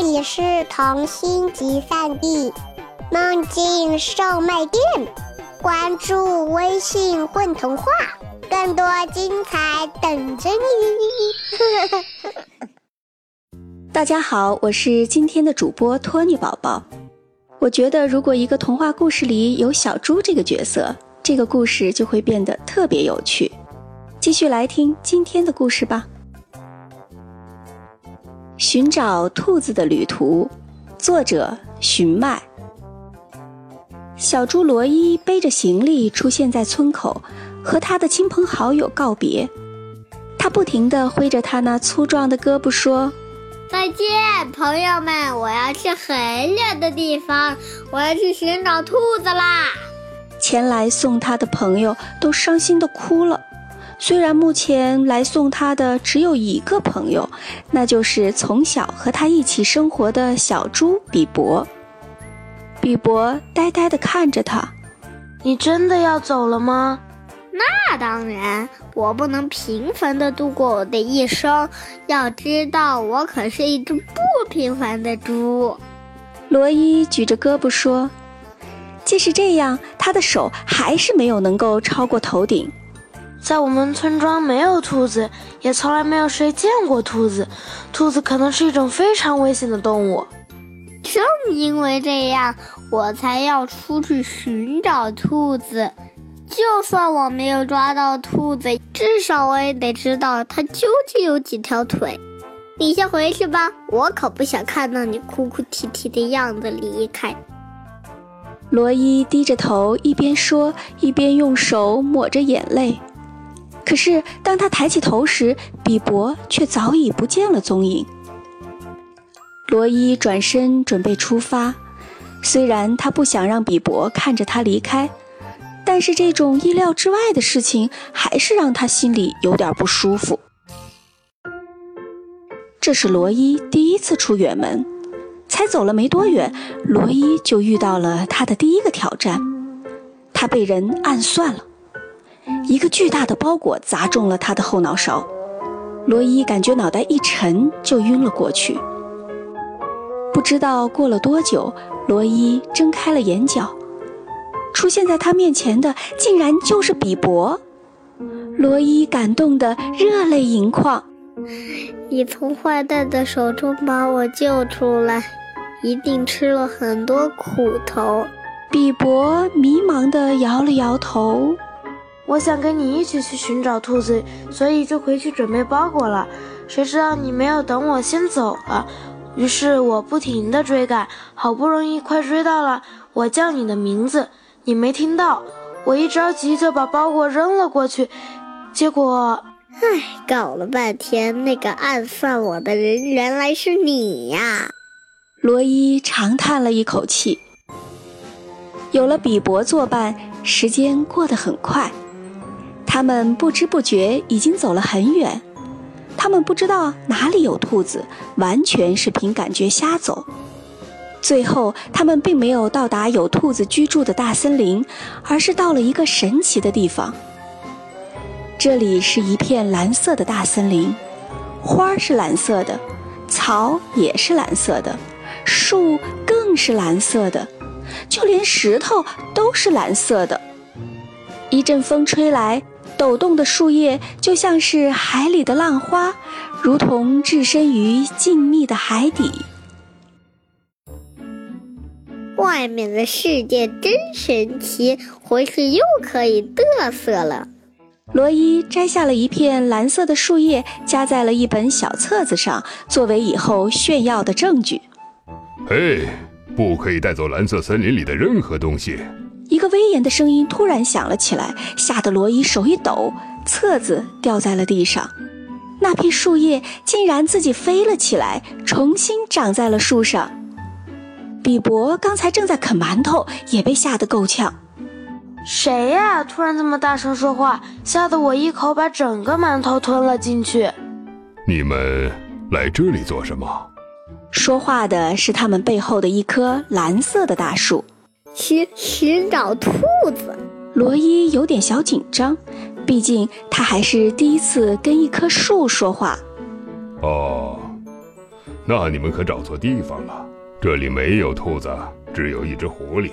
这里是童心集散地，梦境售卖店。关注微信“混童话”，更多精彩等着你。大家好，我是今天的主播托尼宝宝。我觉得，如果一个童话故事里有小猪这个角色，这个故事就会变得特别有趣。继续来听今天的故事吧。寻找兔子的旅途，作者寻麦。小猪罗伊背着行李出现在村口，和他的亲朋好友告别。他不停地挥着他那粗壮的胳膊说。再见，朋友们！我要去很远的地方，我要去寻找兔子啦！前来送他的朋友都伤心的哭了。虽然目前来送他的只有一个朋友，那就是从小和他一起生活的小猪比伯。比伯呆呆地看着他：“你真的要走了吗？”那当然，我不能平凡的度过我的一生。要知道，我可是一只不平凡的猪。罗伊举着胳膊说：“即使这样，他的手还是没有能够超过头顶。在我们村庄没有兔子，也从来没有谁见过兔子。兔子可能是一种非常危险的动物。正因为这样，我才要出去寻找兔子。”就算我没有抓到兔子，至少我也得知道它究竟有几条腿。你先回去吧，我可不想看到你哭哭啼啼的样子离开。罗伊低着头，一边说，一边用手抹着眼泪。可是当他抬起头时，比伯却早已不见了踪影。罗伊转身准备出发，虽然他不想让比伯看着他离开。但是这种意料之外的事情，还是让他心里有点不舒服。这是罗伊第一次出远门，才走了没多远，罗伊就遇到了他的第一个挑战，他被人暗算了，一个巨大的包裹砸中了他的后脑勺，罗伊感觉脑袋一沉就晕了过去。不知道过了多久，罗伊睁开了眼角。出现在他面前的竟然就是比伯，罗伊感动得热泪盈眶。你从坏蛋的手中把我救出来，一定吃了很多苦头。比伯迷茫地摇了摇头。我想跟你一起去寻找兔子，所以就回去准备包裹了。谁知道你没有等我先走了，于是我不停地追赶，好不容易快追到了，我叫你的名字。你没听到，我一着急就把包裹扔了过去，结果，唉，搞了半天，那个暗算我的人原来是你呀！罗伊长叹了一口气。有了比伯作伴，时间过得很快，他们不知不觉已经走了很远。他们不知道哪里有兔子，完全是凭感觉瞎走。最后，他们并没有到达有兔子居住的大森林，而是到了一个神奇的地方。这里是一片蓝色的大森林，花是蓝色的，草也是蓝色的，树更是蓝色的，就连石头都是蓝色的。一阵风吹来，抖动的树叶就像是海里的浪花，如同置身于静谧的海底。外面的世界真神奇，回去又可以嘚瑟了。罗伊摘下了一片蓝色的树叶，夹在了一本小册子上，作为以后炫耀的证据。嘿，不可以带走蓝色森林里的任何东西！一个威严的声音突然响了起来，吓得罗伊手一抖，册子掉在了地上。那片树叶竟然自己飞了起来，重新长在了树上。比伯刚才正在啃馒头，也被吓得够呛。谁呀？突然这么大声说话，吓得我一口把整个馒头吞了进去。你们来这里做什么？说话的是他们背后的一棵蓝色的大树。寻寻找兔子。罗伊有点小紧张，毕竟他还是第一次跟一棵树说话。哦。那你们可找错地方了，这里没有兔子，只有一只狐狸。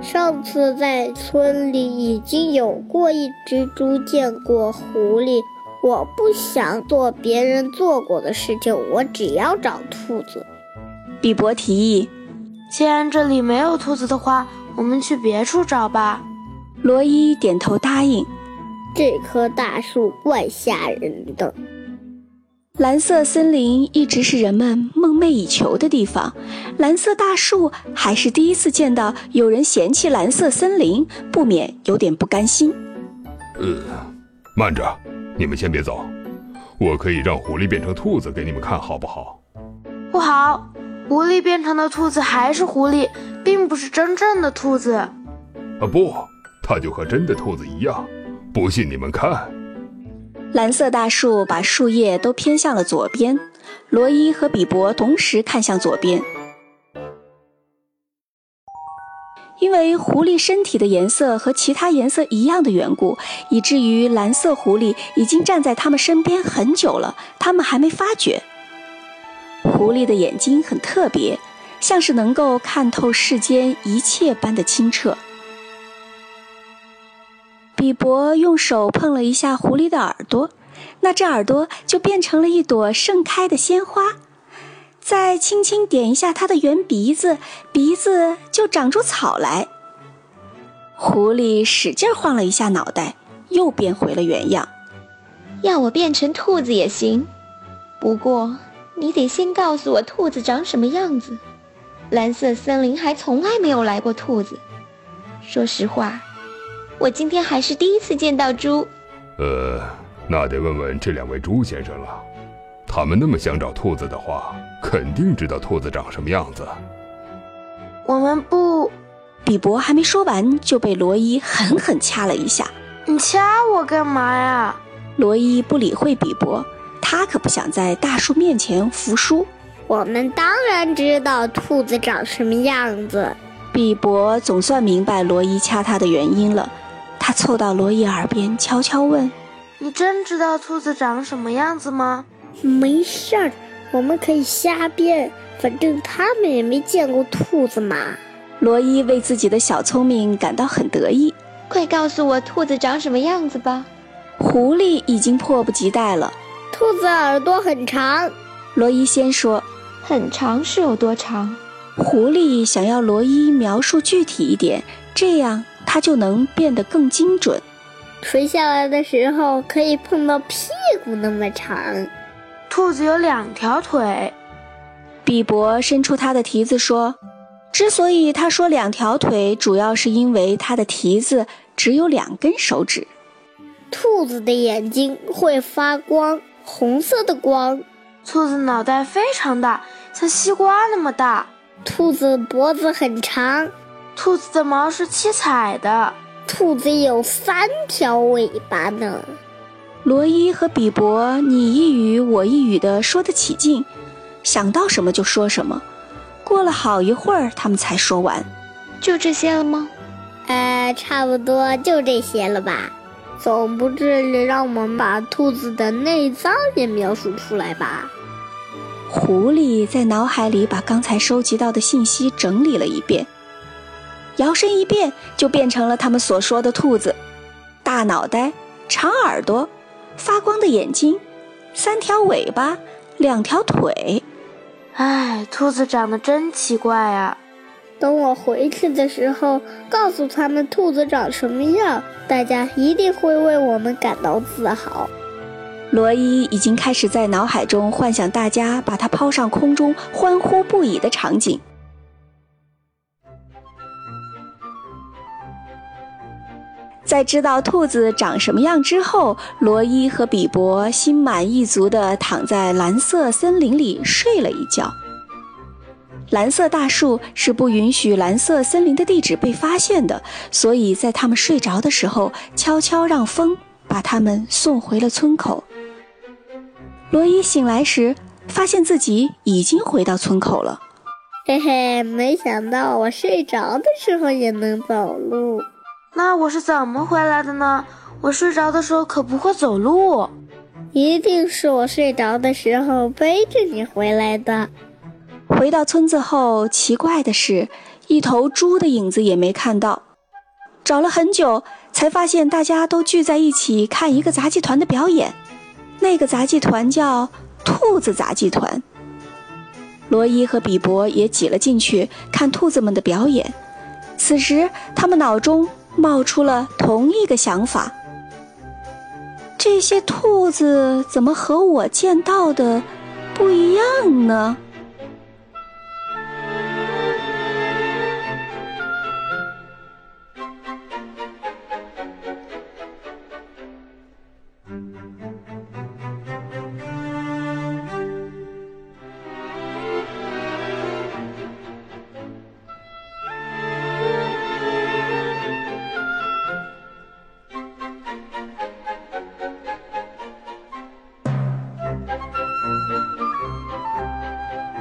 上次在村里已经有过一只猪见过狐狸，我不想做别人做过的事情，我只要找兔子。比伯提议：“既然这里没有兔子的话，我们去别处找吧。”罗伊点头答应。这棵大树怪吓人的。蓝色森林一直是人们梦寐以求的地方，蓝色大树还是第一次见到有人嫌弃蓝色森林，不免有点不甘心。呃，慢着，你们先别走，我可以让狐狸变成兔子给你们看，好不好？不好，狐狸变成的兔子还是狐狸，并不是真正的兔子。啊不，它就和真的兔子一样，不信你们看。蓝色大树把树叶都偏向了左边，罗伊和比伯同时看向左边。因为狐狸身体的颜色和其他颜色一样的缘故，以至于蓝色狐狸已经站在他们身边很久了，他们还没发觉。狐狸的眼睛很特别，像是能够看透世间一切般的清澈。比伯用手碰了一下狐狸的耳朵，那只耳朵就变成了一朵盛开的鲜花。再轻轻点一下它的圆鼻子，鼻子就长出草来。狐狸使劲晃了一下脑袋，又变回了原样。要我变成兔子也行，不过你得先告诉我兔子长什么样子。蓝色森林还从来没有来过兔子。说实话，我今天还是第一次见到猪。呃，那得问问这两位猪先生了。他们那么想找兔子的话，肯定知道兔子长什么样子。我们不……比伯还没说完，就被罗伊狠狠掐了一下。你掐我干嘛呀？罗伊不理会比伯，他可不想在大树面前服输。我们当然知道兔子长什么样子。比伯总算明白罗伊掐他的原因了，他凑到罗伊耳边悄悄问：“你真知道兔子长什么样子吗？”没事儿，我们可以瞎编，反正他们也没见过兔子嘛。罗伊为自己的小聪明感到很得意。快告诉我兔子长什么样子吧！狐狸已经迫不及待了。兔子耳朵很长。罗伊先说：“很长是有多长？”狐狸想要罗伊描述具体一点，这样它就能变得更精准。垂下来的时候可以碰到屁股那么长。兔子有两条腿。比伯伸出他的蹄子说：“之所以他说两条腿，主要是因为他的蹄子只有两根手指。兔子的眼睛会发光，红色的光。兔子脑袋非常大，像西瓜那么大。兔子脖子很长。兔子的毛是七彩的。兔子有三条尾巴呢。”罗伊和比伯你一语我一语的说得起劲，想到什么就说什么。过了好一会儿，他们才说完。就这些了吗？呃，差不多就这些了吧。总不至于让我们把兔子的内脏也描述出来吧？狐狸在脑海里把刚才收集到的信息整理了一遍，摇身一变就变成了他们所说的兔子：大脑袋，长耳朵。发光的眼睛，三条尾巴，两条腿。唉，兔子长得真奇怪啊！等我回去的时候，告诉他们兔子长什么样，大家一定会为我们感到自豪。罗伊已经开始在脑海中幻想大家把它抛上空中，欢呼不已的场景。在知道兔子长什么样之后，罗伊和比伯心满意足地躺在蓝色森林里睡了一觉。蓝色大树是不允许蓝色森林的地址被发现的，所以在他们睡着的时候，悄悄让风把他们送回了村口。罗伊醒来时，发现自己已经回到村口了。嘿嘿，没想到我睡着的时候也能走路。那我是怎么回来的呢？我睡着的时候可不会走路。一定是我睡着的时候背着你回来的。回到村子后，奇怪的是，一头猪的影子也没看到。找了很久，才发现大家都聚在一起看一个杂技团的表演。那个杂技团叫兔子杂技团。罗伊和比伯也挤了进去看兔子们的表演。此时，他们脑中冒出了同一个想法：这些兔子怎么和我见到的不一样呢？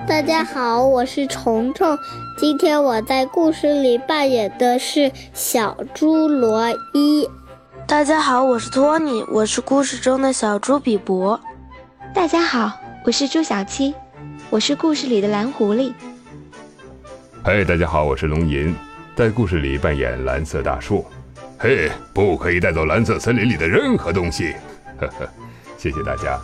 大家好，我是虫虫。今天我在故事里扮演的是小猪罗伊。大家好，我是托尼，我是故事中的小猪比伯。大家好，我是猪小七，我是故事里的蓝狐狸。嘿，大家好，我是龙吟，在故事里扮演蓝色大树。嘿，不可以带走蓝色森林里的任何东西。呵呵，谢谢大家。